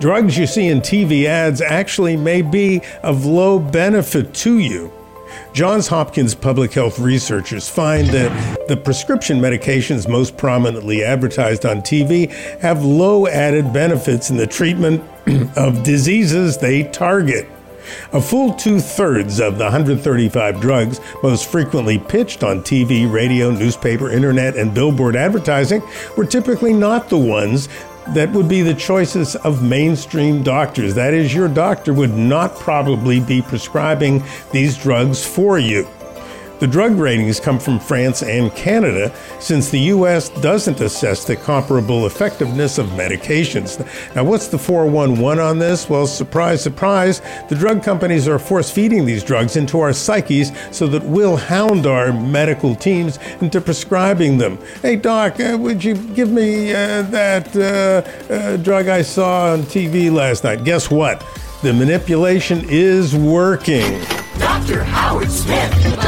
Drugs you see in TV ads actually may be of low benefit to you. Johns Hopkins public health researchers find that the prescription medications most prominently advertised on TV have low added benefits in the treatment of diseases they target. A full two thirds of the 135 drugs most frequently pitched on TV, radio, newspaper, internet, and billboard advertising were typically not the ones that would be the choices of mainstream doctors. That is, your doctor would not probably be prescribing these drugs for you. The drug ratings come from France and Canada, since the U.S. doesn't assess the comparable effectiveness of medications. Now, what's the 411 on this? Well, surprise, surprise, the drug companies are force feeding these drugs into our psyches so that we'll hound our medical teams into prescribing them. Hey, doc, uh, would you give me uh, that uh, uh drug I saw on TV last night? Guess what? The manipulation is working. Dr. Howard Smith.